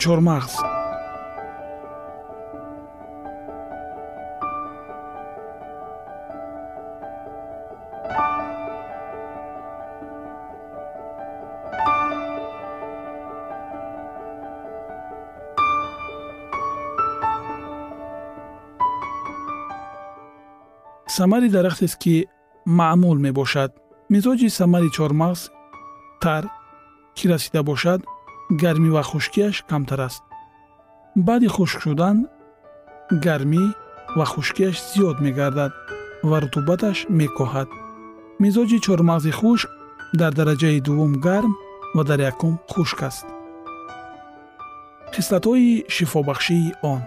чормағз самари дарахтест ки маъмул мебошад мизоҷи самари чормағз тар ки расида бошад гармӣ ва хушкиаш камтар аст. Баъди хушк шудан гармӣ ва хушкиаш зиёд мегардад ва рутубаташ мекоҳад. Мизоҷи чормағзи хушк дар дараҷаи дуввум гарм ва дар якум хушк аст. Хислатҳои шифобахшии он.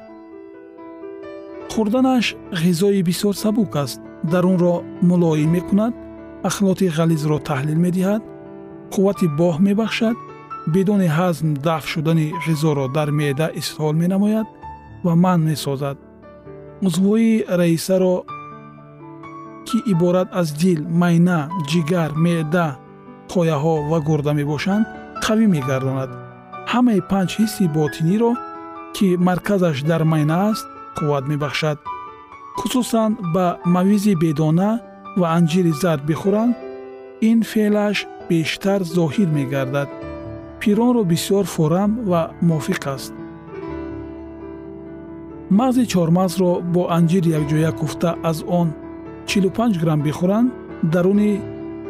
Хӯрданаш ғизои бисёр сабук аст. Дарунро мулоим мекунад ахлоти ғализро таҳлил медиҳад қуввати боҳ мебахшад бидуни ҳазм дафъ шудани ғизоро дар меъда исҳол менамояд ва манъ месозад. Узвҳои раисаро ки иборат аз дил майна ҷигар меъда қояҳо ва гурда мебошанд қавӣ мегардонад. Ҳамаи панҷ ҳисси ботиниро ки марказаш дар майна аст қувват мебахшад. Хусусан ба мавизи бедона ва анҷири зард бихӯранд ин феълаш бештар зоҳир мегардад пиронро бисёр форам ва мувофиқ аст. Мағзи чормағзро бо анҷир якҷоя куфта аз он 45 грамм бихӯранд даруни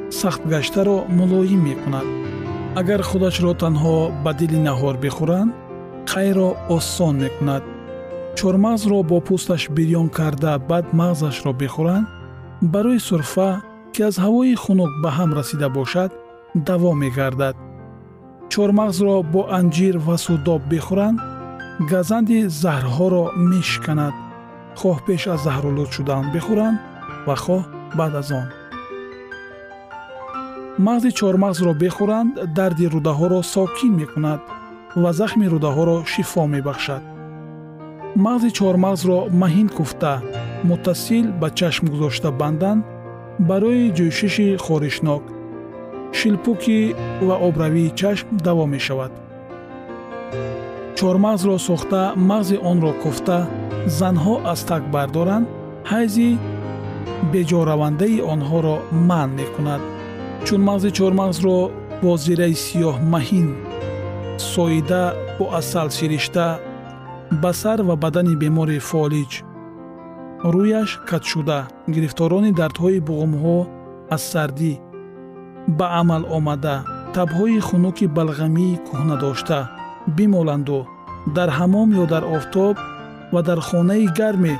сахтгаштаро мулоим мекунад. Агар худашро танҳо ба дили наҳор бихӯранд қайро осон мекунад. Чормағзро бо пӯсташ бирён карда баъд мағзашро бихӯранд барои сурфа ки аз ҳавои хунук ба ҳам расида бошад даво мегардад чормағзро бо анҷир ва суддоб бихӯранд газанди заҳрҳоро мешиканад хоҳ пеш аз заҳролуд шудан бихӯранд ва хоҳ баъд аз он. Мағзи чормағзро бихӯранд дарди рӯдаҳоро сокин мекунад ва захми рӯдаҳоро шифо мебахшад. Мағзи чормағзро маҳин куфта муттасил ба чашм гузошта бандан барои ҷӯшиши хоришнок шилпуки ва обравии чашм давом мешавад. Чормағзро сохта мағзи онро куфта занҳо аз так бардоранд ҳайзи беҷоравандаи онҳоро манъ мекунад. Чун мағзи чормағзро бо зираи сиёҳ маҳин соида бо асал ширишта ба сар ва бадани бемори фолиҷ рӯяш катшуда гирифторони дардҳои буғумҳо аз сардӣ ба амал омада табҳои хунуки балғамии кӯҳна дошта. Бимоланду дар ҳамом ё дар офтоб ва дар хонаи гарме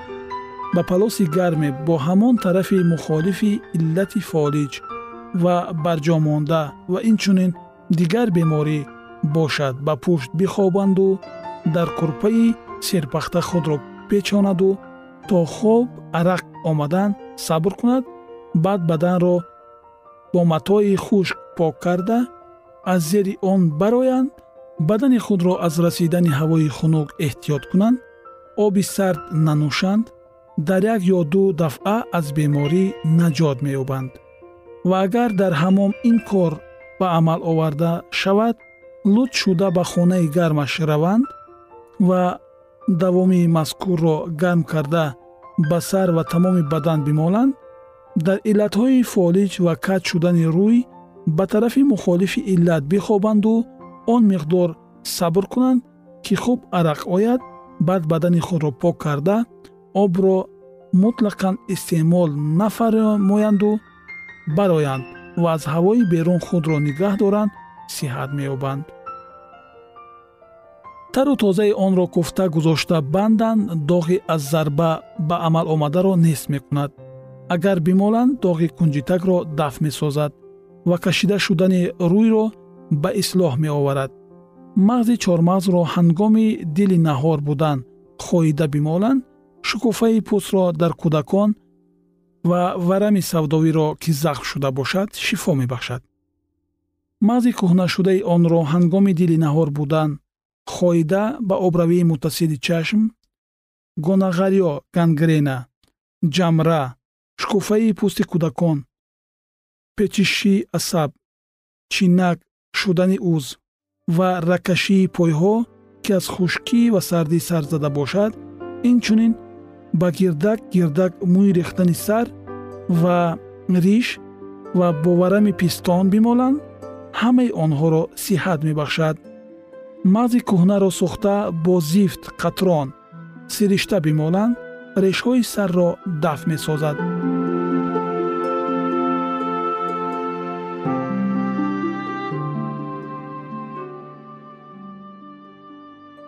ба палоси гарме бо ҳамон тарафи мухолифи иллати фолиҷ ва барҷомонда ва инчунин дигар беморӣ бошад ба пушт бихобанду дар курпаи серпахта худро печонаду то хоб арақ омадан сабр кунад баъд баданро бо матои хушк пок карда аз зери он бароянд бадани худро аз расидани ҳавои хунук эҳтиёт кунанд оби сард нанӯшанд дар як ё ду дафъа аз беморӣ наҷот меёбанд. Ва агар дар ҳамом ин кор ба амал оварда шавад лут шуда ба хонаи гармаш раванд ва давоми мазкурро гарм карда ба сар ва тамоми бадан бимоланд дар иллатҳои фолиҷ ва кат шудани рӯй ба тарафи мухолифи иллат бихобанду он миқдор сабр кунанд ки хуб арақ ояд баъд бадани худро пок карда обро мутлақан истеъмол нафармоянду бароянд ва аз ҳавои берун худро нигаҳ доранд сиҳат меёбанд. тару тозаи онро куфта гузошта банданд доғи аз зарба ба амал омадаро нест мекунад агар бимоланд доғи кунҷитакро дафт месозад ва кашида шудани рӯйро ба ислоҳ меоварад. мағзи чормағзро ҳангоми дили наҳор будан хоида бимоланд шукуфаи пӯстро дар кӯдакон ва варами савдовиро ки захм шуда бошад шифо мебахшад. мағзи кӯҳнашудаи онро ҳангоми дили наҳор будан хоида ба обравии муттасили чашм гонағарё гангрена ҷамра шукуфаи пӯсти кӯдакон печиши асаб чинак шудани уз ва ракашии пойҳо ки аз хушкӣ ва сардӣ сар зада бошад инчунин ба гирдак гирдак мӯи рехтани сар ва риш ва бо варами пистон бимоланд ҳамаи онҳоро сиҳат мебахшад. Мағзи кӯҳнаро сӯхта бо зифт қатрон сиришта бимоланд решҳои сарро дафт месозад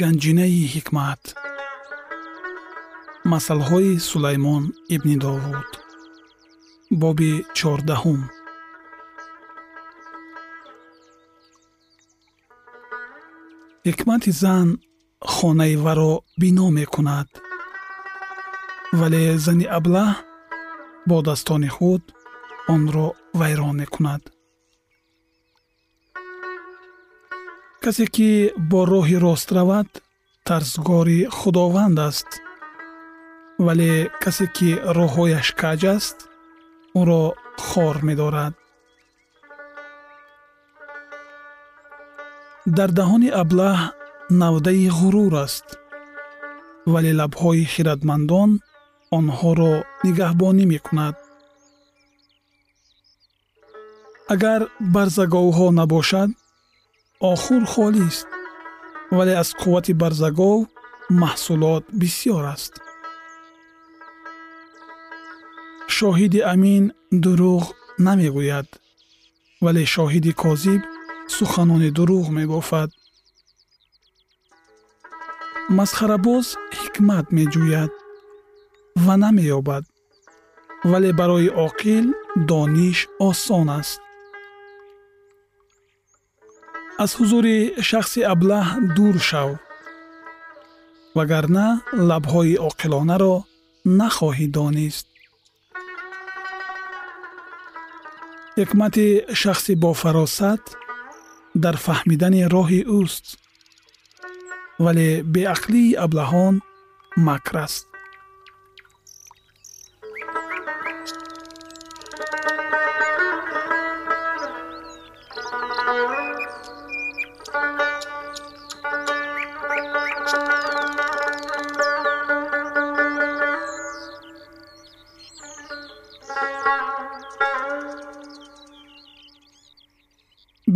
ганҷинаи ҳикмат. Масъалҳои сулаймон ибни довуд боби чордаҳум. Ҳикмати зан хонаи варо бино мекунад. Вале зани аблаҳ бо daстони худ онро вайрон мекунад касе ки бо роҳи рост равад тарзгори худованд аст. Вале касе ки роҳҳояш каҷ аст ӯро хор медорад. Дар даҳони аблаҳ навдаи ғурур аст. Вале лабҳои хиратмандон онҳоро нигаҳбонӣ мекунад. Агар барзаговҳо набошад охур холист вале аз қуввати барзагов маҳсулот бисьёр аст шоҳиди амин дурӯғ намегӯяд вале шоҳиди козиб суханони дурӯғ мебофад масхарабоз ҳикмат меҷӯяд ва намеёбад вале барои оқил дониш осон аст аз ҳузури шахси аблаҳ дур шав вагарна лабҳои оқилонаро нахоҳӣ донист. Ҳикмати шахси бофаросат дар фаҳмидани роҳи ӯст вале беақлии аблаҳон макр аст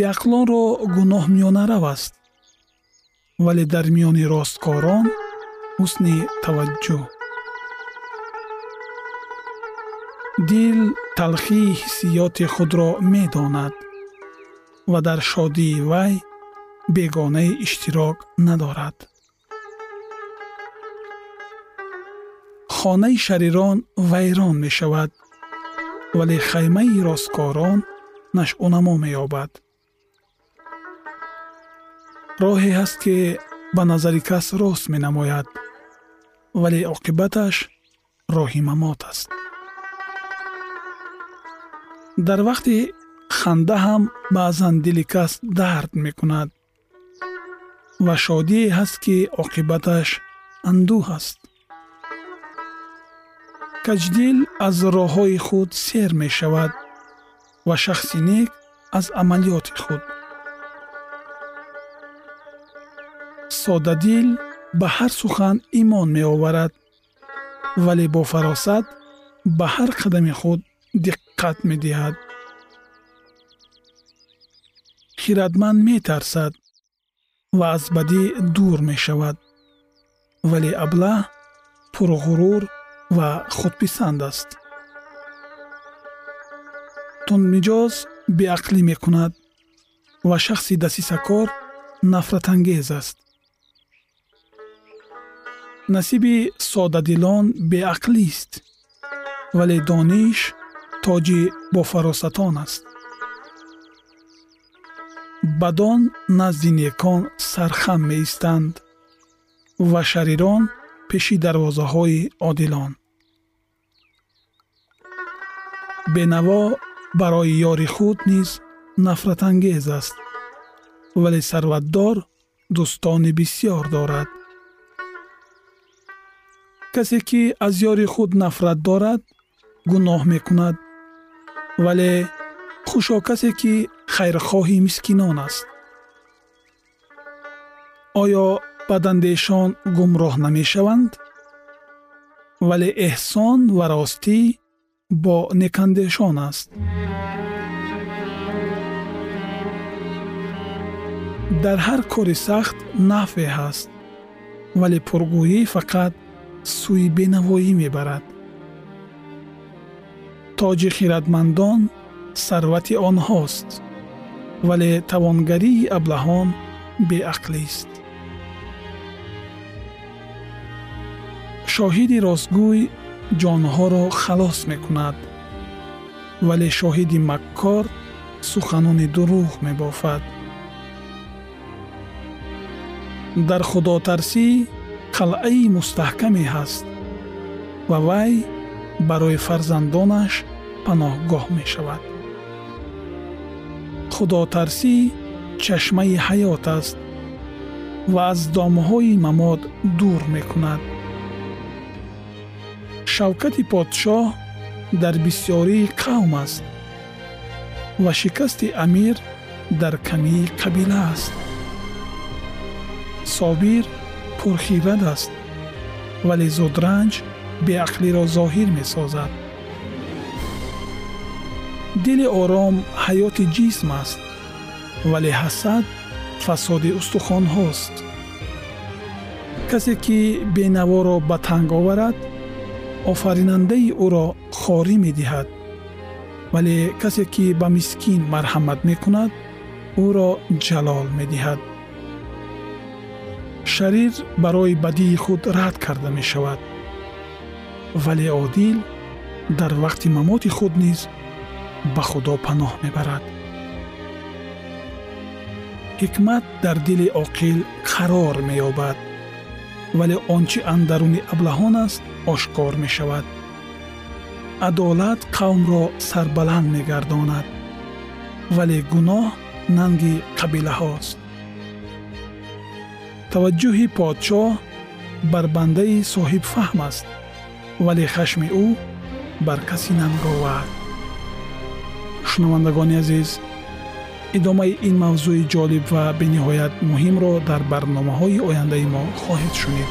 беақлонро гуноҳ миёнарав аст вале дар миёни росткорон ҳусни таваҷҷӯҳ. Дил талхии ҳиссиёти худро медонад ва дар шодии вай бегонаи иштирок надорад. Хонаи шарирон вайрон мешавад вале хаймаи росткорон нашъунамо меёбад роҳе ҳаст ки ба назари кас рост менамояд вале оқибаташ роҳи мамот аст. Дар вақти ханда ҳам баъзан дили кас дард мекунад ва шодие ҳаст ки оқибаташ андӯҳ аст. Каҷдил аз роҳҳои худ сер мешавад ва шахси нек аз амалиёти худ содадил ба ҳар сухан имон меоварад вале бо фаросат ба ҳар қадами худ диққат медиҳад хиратманд метарсад ва аз бадӣ дур мешавад вале аблаҳ пурғурур ва худписанд аст тундмиҷоз беақлӣ мекунад ва шахси дасисакор нафратангез аст насиби содадилон беақлист вале дониш тоҷи бофаросатон аст бадон назди некон сархам меистанд ва шарирон пеши дарвозаҳои одилон бенаво барои ёри худ низ нафратангез аст вале сарватдор дӯстони бисьёр дорад касе ки аз ёри худ нафрат дорад гуноҳ мекунад. Вале хушо касе ки хайрхоҳи мискинон аст. Оё бадандешон гумроҳ намешаванд? Вале эҳсон ва ростӣ бо некандешон аст. Дар ҳар кори сахт нафъе ҳаст вале пургӯӣ фақат сӯи бенавоӣ мебарад. Тоҷи хиратмандон сарвати онҳост вале тавонгарии аблаҳон беақлист шоҳиди ростгӯй ҷонҳоро халос мекунад вале шоҳиди маккор суханони дурӯғ мебофад. Дар худотарсӣ қалъаи мустаҳкаме ҳаст ва вай барои фарзандонаш паноҳгоҳ мешавад. Худотарсӣ чашмаи ҳаёт аст ва аз домҳои мамод дур мекунад. Шавкати подшоҳ дар бисьёрии қавм аст ва шикасти амир дар камии қабила аст. Собир пурхират аст вале зудранҷ беақлиро зоҳир месозад дили ором ҳаёти ҷисм аст вале ҳасад фасоди устухонҳост касе ки бенаворо ба танг оварад офаринандаи ӯро хорӣ медиҳад вале касе ки ба мискин марҳамат мекунад ӯро ҷалол медиҳад шарир барои бадии худ рад карда мешавад. Вале одил дар вақти мамоти худ низ ба худо паноҳ мебарад. Ҳикмат дар дили оқил қарор меёбад вале он чи андаруни аблаҳон аст ошкор мешавад. Адолат қавмро сарбаланд мегардонад вале гуноҳ нанги қабилаҳост таваҷҷӯҳи подшоҳ бар бандаи соҳибфаҳм аст вале хашми ӯ бар каси нанговар шунавандагони азиз идомаи ин мавзӯи ҷолиб ва бениҳоят муҳимро дар барномаҳои ояндаи мо хоҳед шунид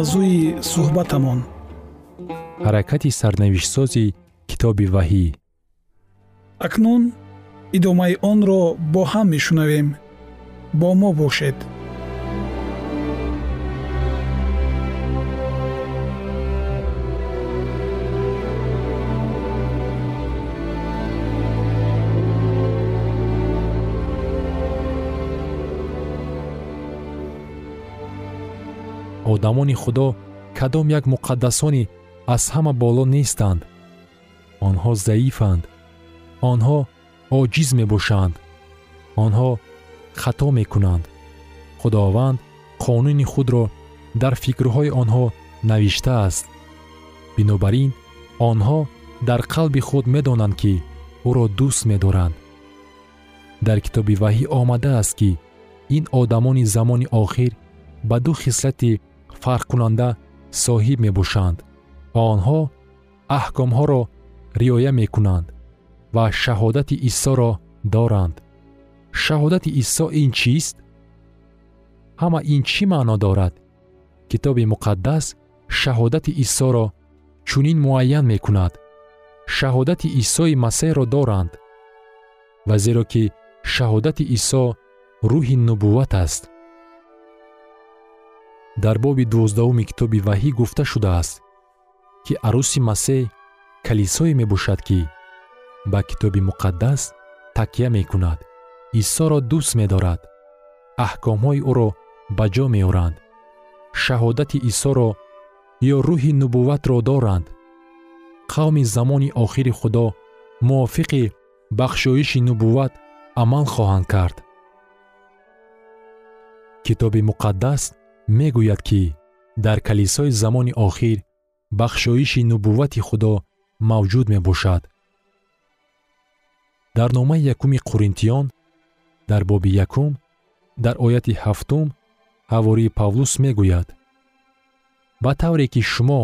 мавзӯи суҳбатамон. Ҳаракати сарнавиштсози китоби ваҳӣ. Акнун идомаи онро бо ҳам мешунавем. Бо мо бошед одамони худо кадом як муқаддасони аз ҳама боло нестанд. Онҳо заифанд. Онҳо оҷиз мебошанд. Онҳо хато мекунанд. Худованд қонуни худро дар фикрҳои онҳо навиштааст бинобар ин онҳо дар қалби худ медонанд ки ӯро дӯст медоранд. Дар китоби ваҳӣ омадааст ки ин одамони замони охир ба ду хислати фарқкунанда соҳиб мебошанд. Онҳо аҳкомҳоро риоя мекунанд ва шаҳодати исоро доранд. Шаҳодати исо ин чист? Ҳама ин чӣ маъно дорад? Китоби муқаддас шаҳодати исоро чунин муайян мекунад. Шаҳодати исои масеҳро доранд. Ва зеро ки шаҳодати исо рӯҳи нубувват аст дар боби дувоздаҳуми китоби ваҳӣ гуфта шудааст ки арӯси масеҳ калисое мебошад ки ба китоби муқаддас такя мекунад исоро дӯст медорад аҳкомҳои ӯро ба ҷо меоранд шаҳодати исоро ё рӯҳи нубувватро доранд. Қавми замони охири худо мувофиқи бахшоиши нубувват амал хоҳанд кард. Китоби муқаддас мегӯяд ки дар калисои замони охир бахшоиши нубуввати худо мавҷуд мебошад. Дар номаи якуми қуринтиён дар боби якум дар ояти ҳафтум ҳавории павлус мегӯяд. Ба тавре ки шумо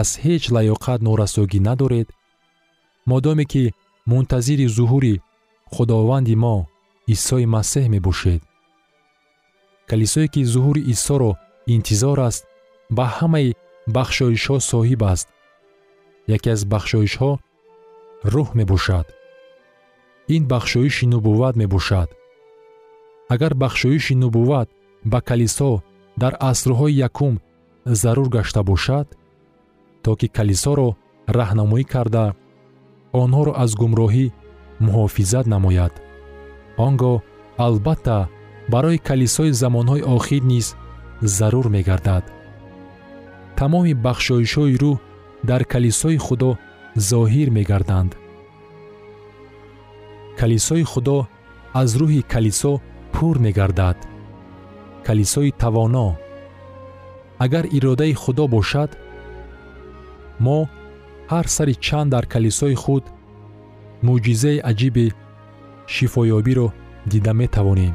аз ҳеҷ лаёқат норасогӣ надоред модоме ки мунтазири зуҳури худованди мо исои масеҳ мебошед калисое ки зуҳури исоро интизор аст ба ҳамаи бахшоишҳо соҳиб аст. Яке аз бахшоишҳо рӯҳ мебошад. Ин бахшоиши нубувват мебошад. Агар бахшоиши нубувват ба калисо дар асрҳои якум зарур гашта бошад то ки калисоро раҳнамоӣ карда онҳоро аз гумроҳӣ муҳофизат намояд. Он гоҳ албатта барои калисои замонҳои охир низ зарур мегардад. Тамоми бахшоишҳои рӯҳ дар калисои худо зоҳир мегарданд. Калисои худо аз рӯҳи калисо пур мегардад. Калисои тавоно. Агар иродаи худо бошад мо ҳар сари чанд дар калисои худ мӯъҷизаи аҷиби шифоёбиро дида метавонем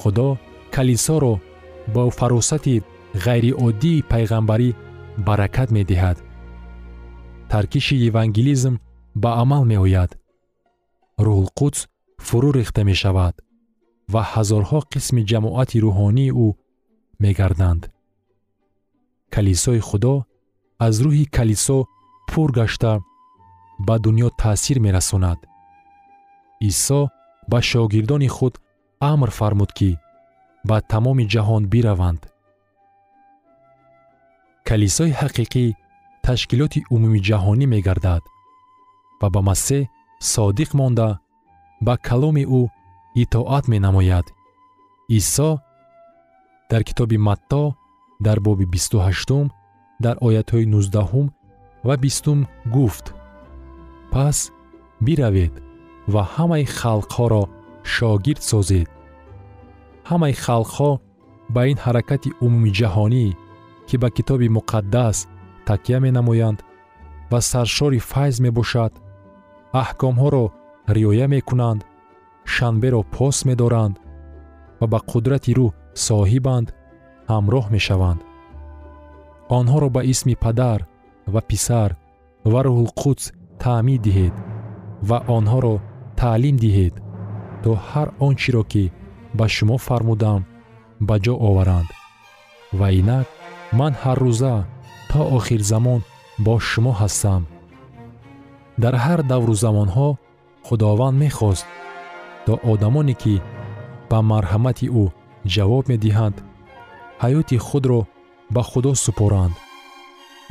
худо калисоро бо фаросати ғайриоддии пайғамбарӣ баракат медиҳад. Таркиши евангелизм ба амал меояд. Рӯҳулқудс фурӯ рехта мешавад ва ҳазорҳо қисми ҷамоати рӯҳонии ӯ мегарданд. Калисои худо аз рӯҳи калисо пур гашта ба дунё таъсир мерасонад. Исо ба шогирдони худ амр фармуд ки ба тамоми ҷаҳон бираванд. Калисои ҳақиқӣ ташкилоти умумӣ ҷаҳонӣ мегардад ва ба масеҳ содиқ монда ба каломи ӯ итоат менамояд. Исо дар китоби матто дар боби бисту ҳаштум дар оятҳои нуздаҳум ва бистум гуфт. Пас биравед ва ҳамаи халқҳоро шогирд созед ҳамаи халқҳо ба ин ҳаракати умумиҷаҳонӣ ки ба китоби муқаддас такя менамоянд ва саршори файз мебошад аҳкомҳоро риоя мекунанд шанберо пос медоранд ва ба қудрати рӯҳ соҳибанд ҳамроҳ мешаванд. Онҳоро ба исми падар ва писар ва рӯҳулқудс таъмид диҳед ва онҳоро таълим диҳед то ҳар он чиро ки ба шумо фармудам ба ҷо оваранд. Ва инак ман ҳаррӯза то охирзамон бо шумо ҳастам. Дар ҳар давру замонҳо худованд мехост то одамоне ки ба марҳамати ӯ ҷавоб медиҳанд ҳаёти худро ба худо супоранд.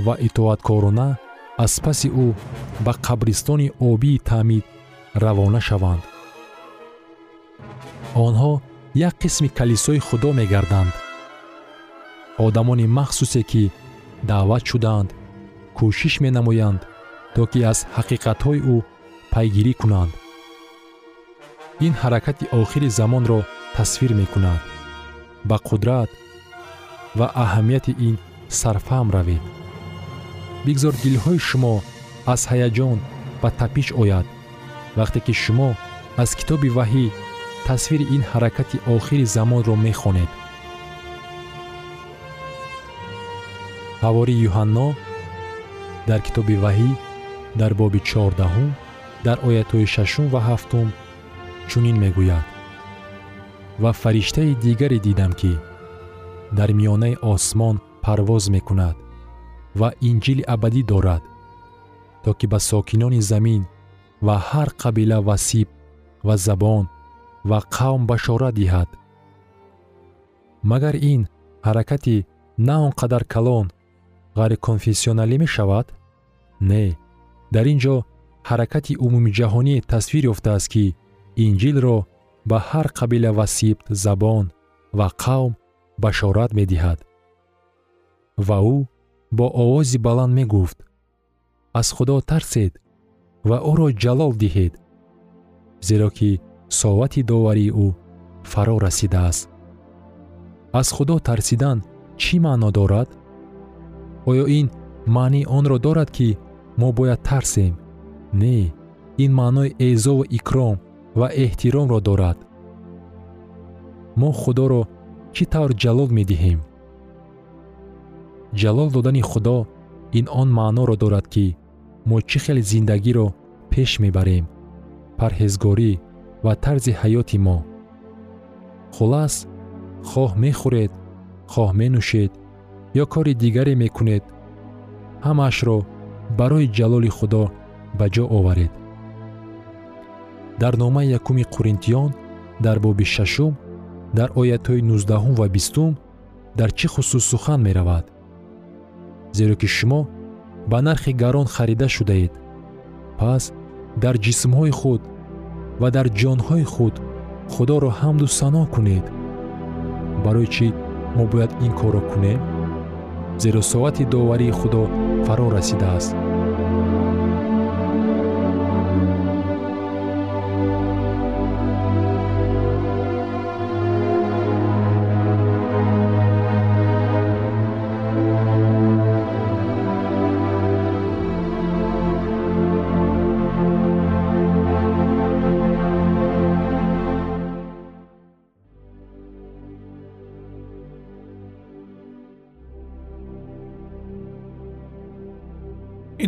Ва итоаткорона аз паси ӯ ба қабристони обии таъмид равона шаванд. Онҳо як қисми калисои худо мегарданд. Одамони махсусе ки даъват шудаанд кӯшиш менамоянд то ки аз ҳақиқатҳои ӯ пайгирӣ кунанд. Ин ҳаракати охири замонро тасвир мекунад ба қудрат ва аҳамияти ин сарфаҳм равед. Бигзор дилҳои шумо аз ҳаяҷон ба тапиш ояд вақте ки шумо аз китоби ваҳӣ тасвири ин ҳаракати охири замонро мехонед. Ҳавори юҳанно дар китоби ваҳӣ дар боби чордаҳум дар оятҳои шашум ва ҳафтум чунин мегӯяд ва фариштаи дигаре дидам ки дар миёнаи осмон парвоз мекунад ва инҷили абадӣ дорад то ки ба сокинони замин ва ҳар қабила ва сиб ва забон ва қавм башорат диҳад. Магар ин ҳаракати на он қадар калон ғайриконфессионалӣ мешавад? Не. Дар ин ҷо ҳаракати умумиҷаҳонӣ тасвир ёфтааст ки инҷилро ба ҳар қабила ва сибт забон ва қавм башорат медиҳад. Ва ӯ бо овози баланд мегуфт. Аз худо тарсед ва ӯро ҷалол диҳед зеро ки соати доварии ӯ фаро расидааст. Аз худо тарсидан чӣ маъно дорад? Оё ин маънии онро дорад ки мо бояд тарсем? Не ин маънои эъзову икром ва эҳтиромро дорад. Мо худоро чӣ тавр ҷалол медиҳем? Ҷалол додани худо ин он маъноро дорад ки мо чӣ хел зиндагиро пеш мебарем? Парҳезгорӣ ва тарзи ҳаёти мо. Хулас хоҳ мехӯред хоҳ менӯшед ё кори дигаре мекунед. Ҳамаашро барои ҷалоли худо ба ҷо оваред. Дар номаи якуми қуринтиён дар боби шашум дар оятҳои нуздаҳум ва бистум дар чӣ хусус сухан меравад? Зеро ки шумо ба нархи гарон харида шудаед пас дар ҷисмҳои худ ва дар ҷонҳои худ худоро ҳамду сано кунед. Барои чӣ мо бояд ин корро кунем? Зеро соати доварии худо фаро расидааст